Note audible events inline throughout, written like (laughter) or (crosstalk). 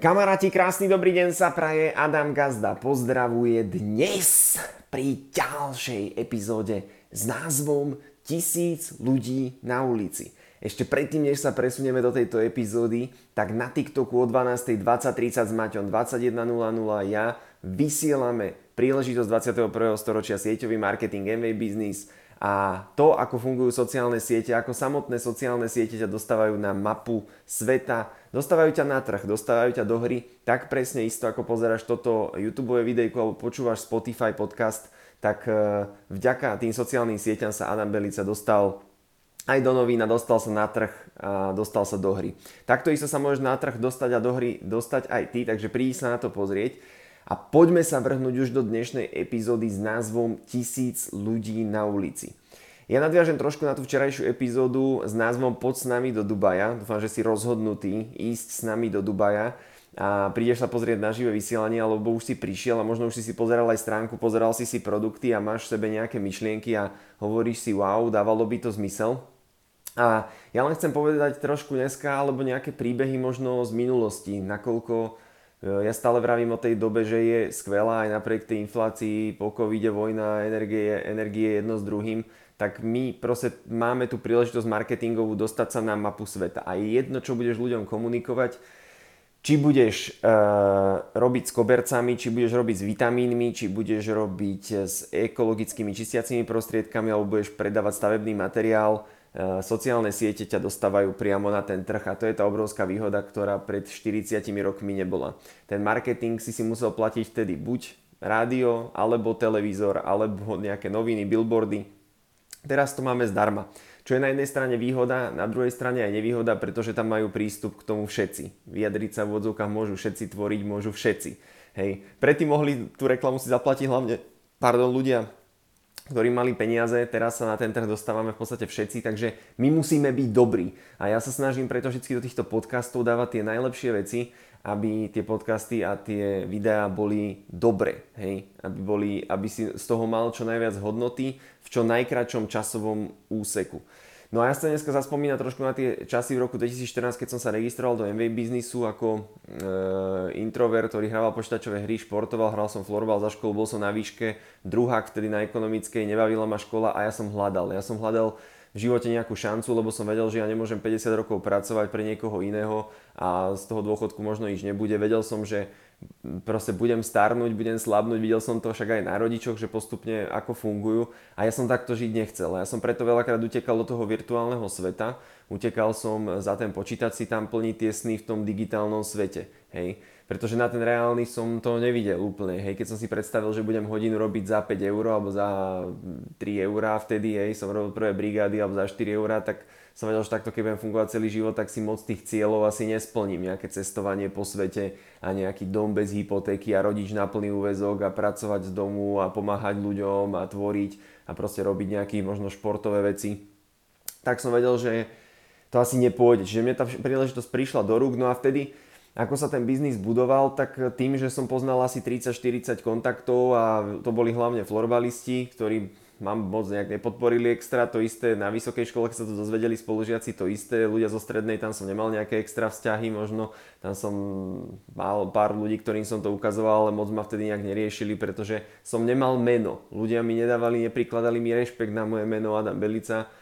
Kamaráti, krásny dobrý deň sa praje. Adam Gazda pozdravuje dnes pri ďalšej epizóde s názvom Tisíc ľudí na ulici. Ešte predtým, než sa presunieme do tejto epizódy, tak na TikToku o 12.20.30 s Maťom 21.00 ja vysielame príležitosť 21. storočia sieťový marketing MV Business a to, ako fungujú sociálne siete, ako samotné sociálne siete ťa dostávajú na mapu sveta, dostávajú ťa na trh, dostávajú ťa do hry, tak presne isto ako pozeráš toto YouTube videjko alebo počúvaš Spotify podcast, tak e, vďaka tým sociálnym sieťam sa Adam Belica dostal aj do novín a dostal sa na trh a dostal sa do hry. Takto isto sa môžeš na trh dostať a do hry dostať aj ty, takže prídi sa na to pozrieť. A poďme sa vrhnúť už do dnešnej epizódy s názvom Tisíc ľudí na ulici. Ja nadviažem trošku na tú včerajšiu epizódu s názvom Pod s nami do Dubaja. Dúfam, že si rozhodnutý ísť s nami do Dubaja a prídeš sa pozrieť na živé vysielanie, alebo už si prišiel a možno už si si pozeral aj stránku, pozeral si si produkty a máš v sebe nejaké myšlienky a hovoríš si wow, dávalo by to zmysel. A ja len chcem povedať trošku dneska, alebo nejaké príbehy možno z minulosti, nakoľko E, ja stále vravím o tej dobe, že je skvelá aj napriek tej inflácii, po covide, vojna, energie, energie jedno s druhým, tak my proste máme tú príležitosť marketingovú dostať sa na mapu sveta. A je jedno, čo budeš ľuďom komunikovať, či budeš uh, robiť s kobercami, či budeš robiť s vitamínmi, či budeš robiť s ekologickými čistiacimi prostriedkami, alebo budeš predávať stavebný materiál, E, sociálne siete ťa dostávajú priamo na ten trh a to je tá obrovská výhoda, ktorá pred 40 rokmi nebola. Ten marketing si si musel platiť vtedy buď rádio, alebo televízor, alebo nejaké noviny, billboardy. Teraz to máme zdarma. Čo je na jednej strane výhoda, na druhej strane aj nevýhoda, pretože tam majú prístup k tomu všetci. Vyjadriť sa v odzovkách môžu všetci, tvoriť môžu všetci. Hej. Predtým mohli tú reklamu si zaplatiť hlavne pardon, ľudia ktorí mali peniaze, teraz sa na ten trh dostávame v podstate všetci, takže my musíme byť dobrí. A ja sa snažím preto vždy do týchto podcastov dávať tie najlepšie veci, aby tie podcasty a tie videá boli dobre, hej? Aby, boli, aby si z toho mal čo najviac hodnoty v čo najkračom časovom úseku. No a ja sa dneska zaspomínam trošku na tie časy v roku 2014, keď som sa registroval do MV biznisu ako e, introvert, ktorý hrával počítačové hry, športoval, hral som florbal za školu, bol som na výške, druhák vtedy na ekonomickej, nebavila ma škola a ja som hľadal. Ja som hľadal v živote nejakú šancu, lebo som vedel, že ja nemôžem 50 rokov pracovať pre niekoho iného a z toho dôchodku možno nič nebude. Vedel som, že proste budem starnúť, budem slabnúť, videl som to však aj na rodičoch, že postupne ako fungujú a ja som takto žiť nechcel. Ja som preto veľakrát utekal do toho virtuálneho sveta, utekal som za ten počítač si tam plniť tie sny v tom digitálnom svete, hej. Pretože na ten reálny som to nevidel úplne, hej. Keď som si predstavil, že budem hodinu robiť za 5 eur alebo za 3 eurá vtedy, hej, som robil prvé brigády alebo za 4 eurá, tak som vedel, že takto keď budem fungovať celý život, tak si moc tých cieľov asi nesplním. Nejaké cestovanie po svete a nejaký dom bez hypotéky a rodič na plný úvezok a pracovať z domu a pomáhať ľuďom a tvoriť a proste robiť nejaké možno športové veci. Tak som vedel, že to asi nepôjde. Čiže mne tá príležitosť prišla do rúk, no a vtedy ako sa ten biznis budoval, tak tým, že som poznal asi 30-40 kontaktov a to boli hlavne florbalisti, ktorí mám moc nejak nepodporili extra, to isté na vysokej škole, keď sa to dozvedeli spolužiaci, to isté, ľudia zo strednej, tam som nemal nejaké extra vzťahy možno, tam som mal pár ľudí, ktorým som to ukazoval, ale moc ma vtedy nejak neriešili, pretože som nemal meno. Ľudia mi nedávali, neprikladali mi rešpekt na moje meno Adam Belica,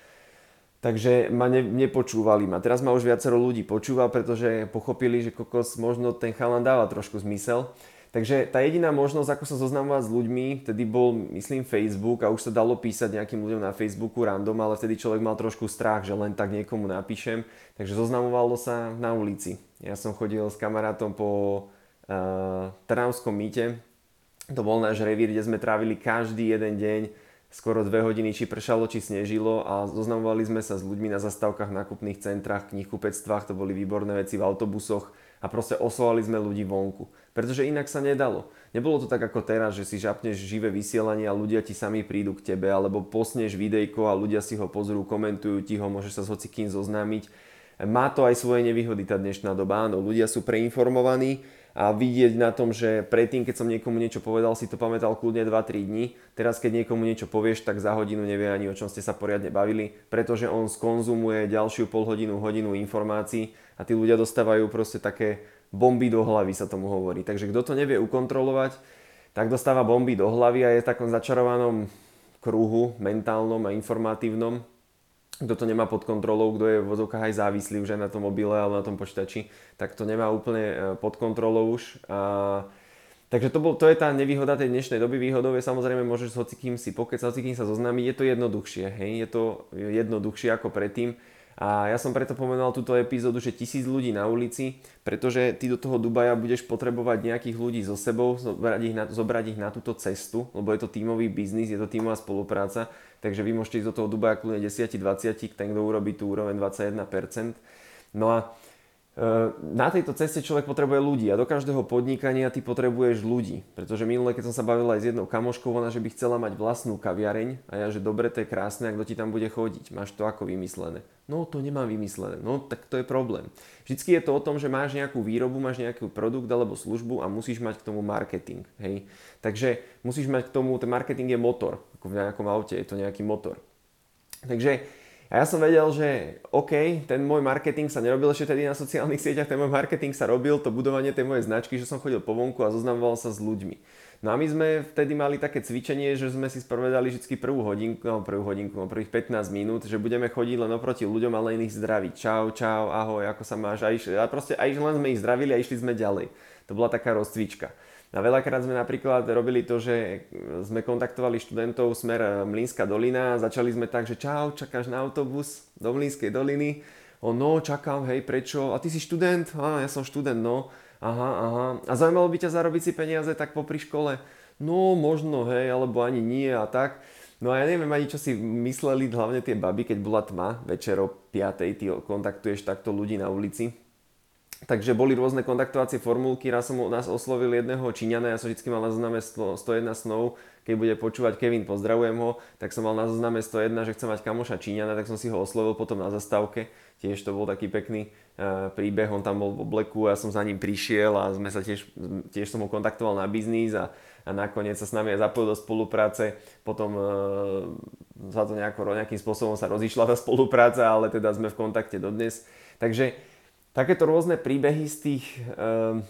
takže ma ne, nepočúvali ma. Teraz ma už viacero ľudí počúva, pretože pochopili, že kokos možno ten chalan dáva trošku zmysel. Takže tá jediná možnosť, ako sa zoznamovať s ľuďmi, vtedy bol, myslím, Facebook a už sa dalo písať nejakým ľuďom na Facebooku random, ale vtedy človek mal trošku strach, že len tak niekomu napíšem. Takže zoznamovalo sa na ulici. Ja som chodil s kamarátom po uh, Trnavskom mýte. To bol náš revír, kde sme trávili každý jeden deň skoro dve hodiny, či pršalo, či snežilo a zoznamovali sme sa s ľuďmi na zastávkach, nákupných centrách, knihkupectvách, to boli výborné veci v autobusoch a proste oslovali sme ľudí vonku. Pretože inak sa nedalo. Nebolo to tak ako teraz, že si žapneš živé vysielanie a ľudia ti sami prídu k tebe, alebo posneš videjko a ľudia si ho pozrú, komentujú ti ho, môžeš sa s hocikým zoznámiť. Má to aj svoje nevýhody tá dnešná doba, áno, ľudia sú preinformovaní a vidieť na tom, že predtým, keď som niekomu niečo povedal, si to pamätal kľudne 2-3 dní. Teraz, keď niekomu niečo povieš, tak za hodinu nevie ani o čom ste sa poriadne bavili, pretože on skonzumuje ďalšiu pol hodinu, hodinu informácií a tí ľudia dostávajú proste také bomby do hlavy sa tomu hovorí. Takže kto to nevie ukontrolovať, tak dostáva bomby do hlavy a je v takom začarovanom kruhu mentálnom a informatívnom. Kto to nemá pod kontrolou, kto je v vozovkách aj závislý už aj na tom mobile alebo na tom počítači, tak to nemá úplne e, pod kontrolou už. A Takže to, bol, to je tá nevýhoda tej dnešnej doby. Výhodou je samozrejme, môžeš s hocikým si pokec, s hocikým sa zoznámiť, je to jednoduchšie, hej? je to jednoduchšie ako predtým. A ja som preto pomenoval túto epizódu, že tisíc ľudí na ulici, pretože ty do toho Dubaja budeš potrebovať nejakých ľudí so sebou, zobrať ich na, zobrať ich na túto cestu, lebo je to tímový biznis, je to tímová spolupráca, takže vy môžete ísť do toho Dubaja kľudne 10-20, ten kto urobí tú úroveň 21%. No a na tejto ceste človek potrebuje ľudí a do každého podnikania ty potrebuješ ľudí. Pretože minule, keď som sa bavil aj s jednou kamoškou, ona, že by chcela mať vlastnú kaviareň a ja, že dobre, to je krásne, a kto ti tam bude chodiť? Máš to ako vymyslené? No to nemám vymyslené. No tak to je problém. Vždycky je to o tom, že máš nejakú výrobu, máš nejaký produkt alebo službu a musíš mať k tomu marketing. Hej? Takže musíš mať k tomu, ten marketing je motor. Ako v nejakom aute je to nejaký motor. Takže a ja som vedel, že OK, ten môj marketing sa nerobil ešte tedy na sociálnych sieťach, ten môj marketing sa robil, to budovanie tej mojej značky, že som chodil po vonku a zoznamoval sa s ľuďmi. No a my sme vtedy mali také cvičenie, že sme si sprovedali vždy prvú hodinku, no prvú hodinku, no prvých 15 minút, že budeme chodiť len oproti ľuďom a len ich zdraviť. Čau, čau, ahoj, ako sa máš? A, išli, a proste aj len sme ich zdravili a išli sme ďalej. To bola taká rozcvička. A veľakrát sme napríklad robili to, že sme kontaktovali študentov smer Mlínska dolina a začali sme tak, že čau, čakáš na autobus do Mlínskej doliny? O no, čakám, hej, prečo? A ty si študent? Á, ja som študent, no. Aha, aha. A zaujímalo by ťa zarobiť si peniaze tak popri škole? No, možno, hej, alebo ani nie a tak. No a ja neviem ani, čo si mysleli hlavne tie baby, keď bola tma, večer o 5. ty kontaktuješ takto ľudí na ulici Takže boli rôzne kontaktovacie formulky, raz som nás oslovil jedného Číňana, ja som vždy mal na zozname 101 snov, keď bude počúvať Kevin, pozdravujem ho, tak som mal na zozname 101, že chcem mať kamoša Číňana, tak som si ho oslovil potom na zastávke, tiež to bol taký pekný uh, príbeh, on tam bol v obleku a ja som za ním prišiel a sme sa tiež, tiež som ho kontaktoval na biznis a, a nakoniec sa s nami aj zapojil do spolupráce, potom uh, sa to nejako, nejakým spôsobom sa rozišla tá spolupráca, ale teda sme v kontakte dodnes. Takže takéto rôzne príbehy z, tých, ehm,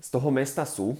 z toho mesta sú.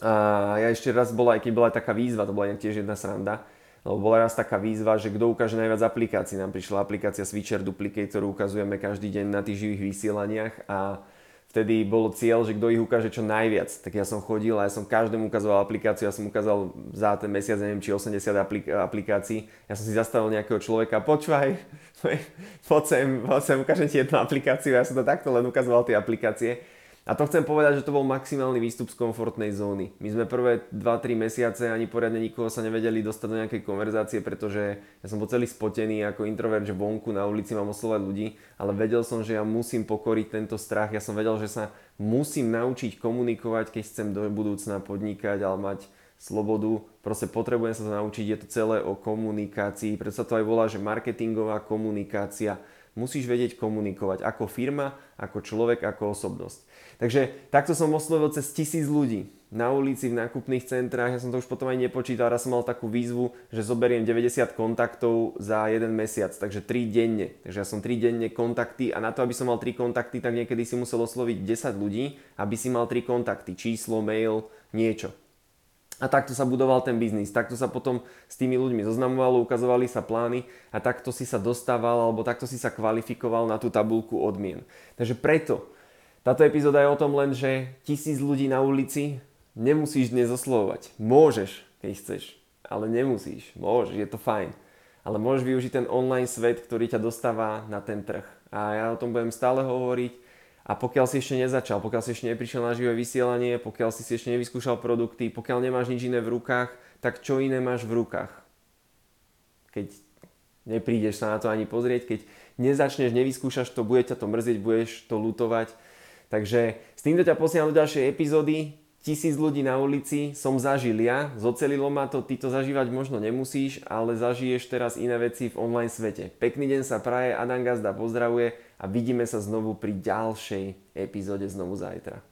A ja ešte raz bola, aj keď bola taká výzva, to bola tiež jedna sranda, lebo bola raz taká výzva, že kto ukáže najviac aplikácií. Nám prišla aplikácia Switcher Duplicate, ktorú ukazujeme každý deň na tých živých vysielaniach a vtedy bolo cieľ, že kto ich ukáže čo najviac. Tak ja som chodil a ja som každému ukazoval aplikáciu, ja som ukázal za ten mesiac, neviem, či 80 aplik- aplikácií. Ja som si zastavil nejakého človeka, počúvaj, (laughs) poď sem, poď sem, ukážem ti jednu aplikáciu. Ja som to takto len ukazoval tie aplikácie. A to chcem povedať, že to bol maximálny výstup z komfortnej zóny. My sme prvé 2-3 mesiace ani poriadne nikoho sa nevedeli dostať do nejakej konverzácie, pretože ja som bol celý spotený ako introvert, že vonku na ulici mám oslovať ľudí, ale vedel som, že ja musím pokoriť tento strach. Ja som vedel, že sa musím naučiť komunikovať, keď chcem do budúcna podnikať, ale mať slobodu. Proste potrebujem sa to naučiť, je to celé o komunikácii, preto sa to aj volá, že marketingová komunikácia. Musíš vedieť komunikovať ako firma, ako človek, ako osobnosť. Takže takto som oslovil cez tisíc ľudí na ulici, v nákupných centrách. Ja som to už potom aj nepočítal, raz som mal takú výzvu, že zoberiem 90 kontaktov za jeden mesiac, takže 3 denne. Takže ja som 3 denne kontakty a na to, aby som mal 3 kontakty, tak niekedy si musel osloviť 10 ľudí, aby si mal 3 kontakty, číslo, mail, niečo. A takto sa budoval ten biznis, takto sa potom s tými ľuďmi zoznamovalo, ukazovali sa plány a takto si sa dostával alebo takto si sa kvalifikoval na tú tabulku odmien. Takže preto táto epizóda je o tom len, že tisíc ľudí na ulici nemusíš dnes oslovovať. Môžeš, keď chceš, ale nemusíš. Môžeš, je to fajn. Ale môžeš využiť ten online svet, ktorý ťa dostáva na ten trh. A ja o tom budem stále hovoriť. A pokiaľ si ešte nezačal, pokiaľ si ešte neprišiel na živé vysielanie, pokiaľ si si ešte nevyskúšal produkty, pokiaľ nemáš nič iné v rukách, tak čo iné máš v rukách? Keď neprídeš sa na to ani pozrieť, keď nezačneš, nevyskúšaš to, bude ťa to mrzieť, budeš to lutovať, Takže s týmto ťa posielam do ďalšej epizódy. Tisíc ľudí na ulici som zažil ja, zocelilo ma to, ty to zažívať možno nemusíš, ale zažiješ teraz iné veci v online svete. Pekný deň sa praje, Adam Gazda pozdravuje a vidíme sa znovu pri ďalšej epizóde znovu zajtra.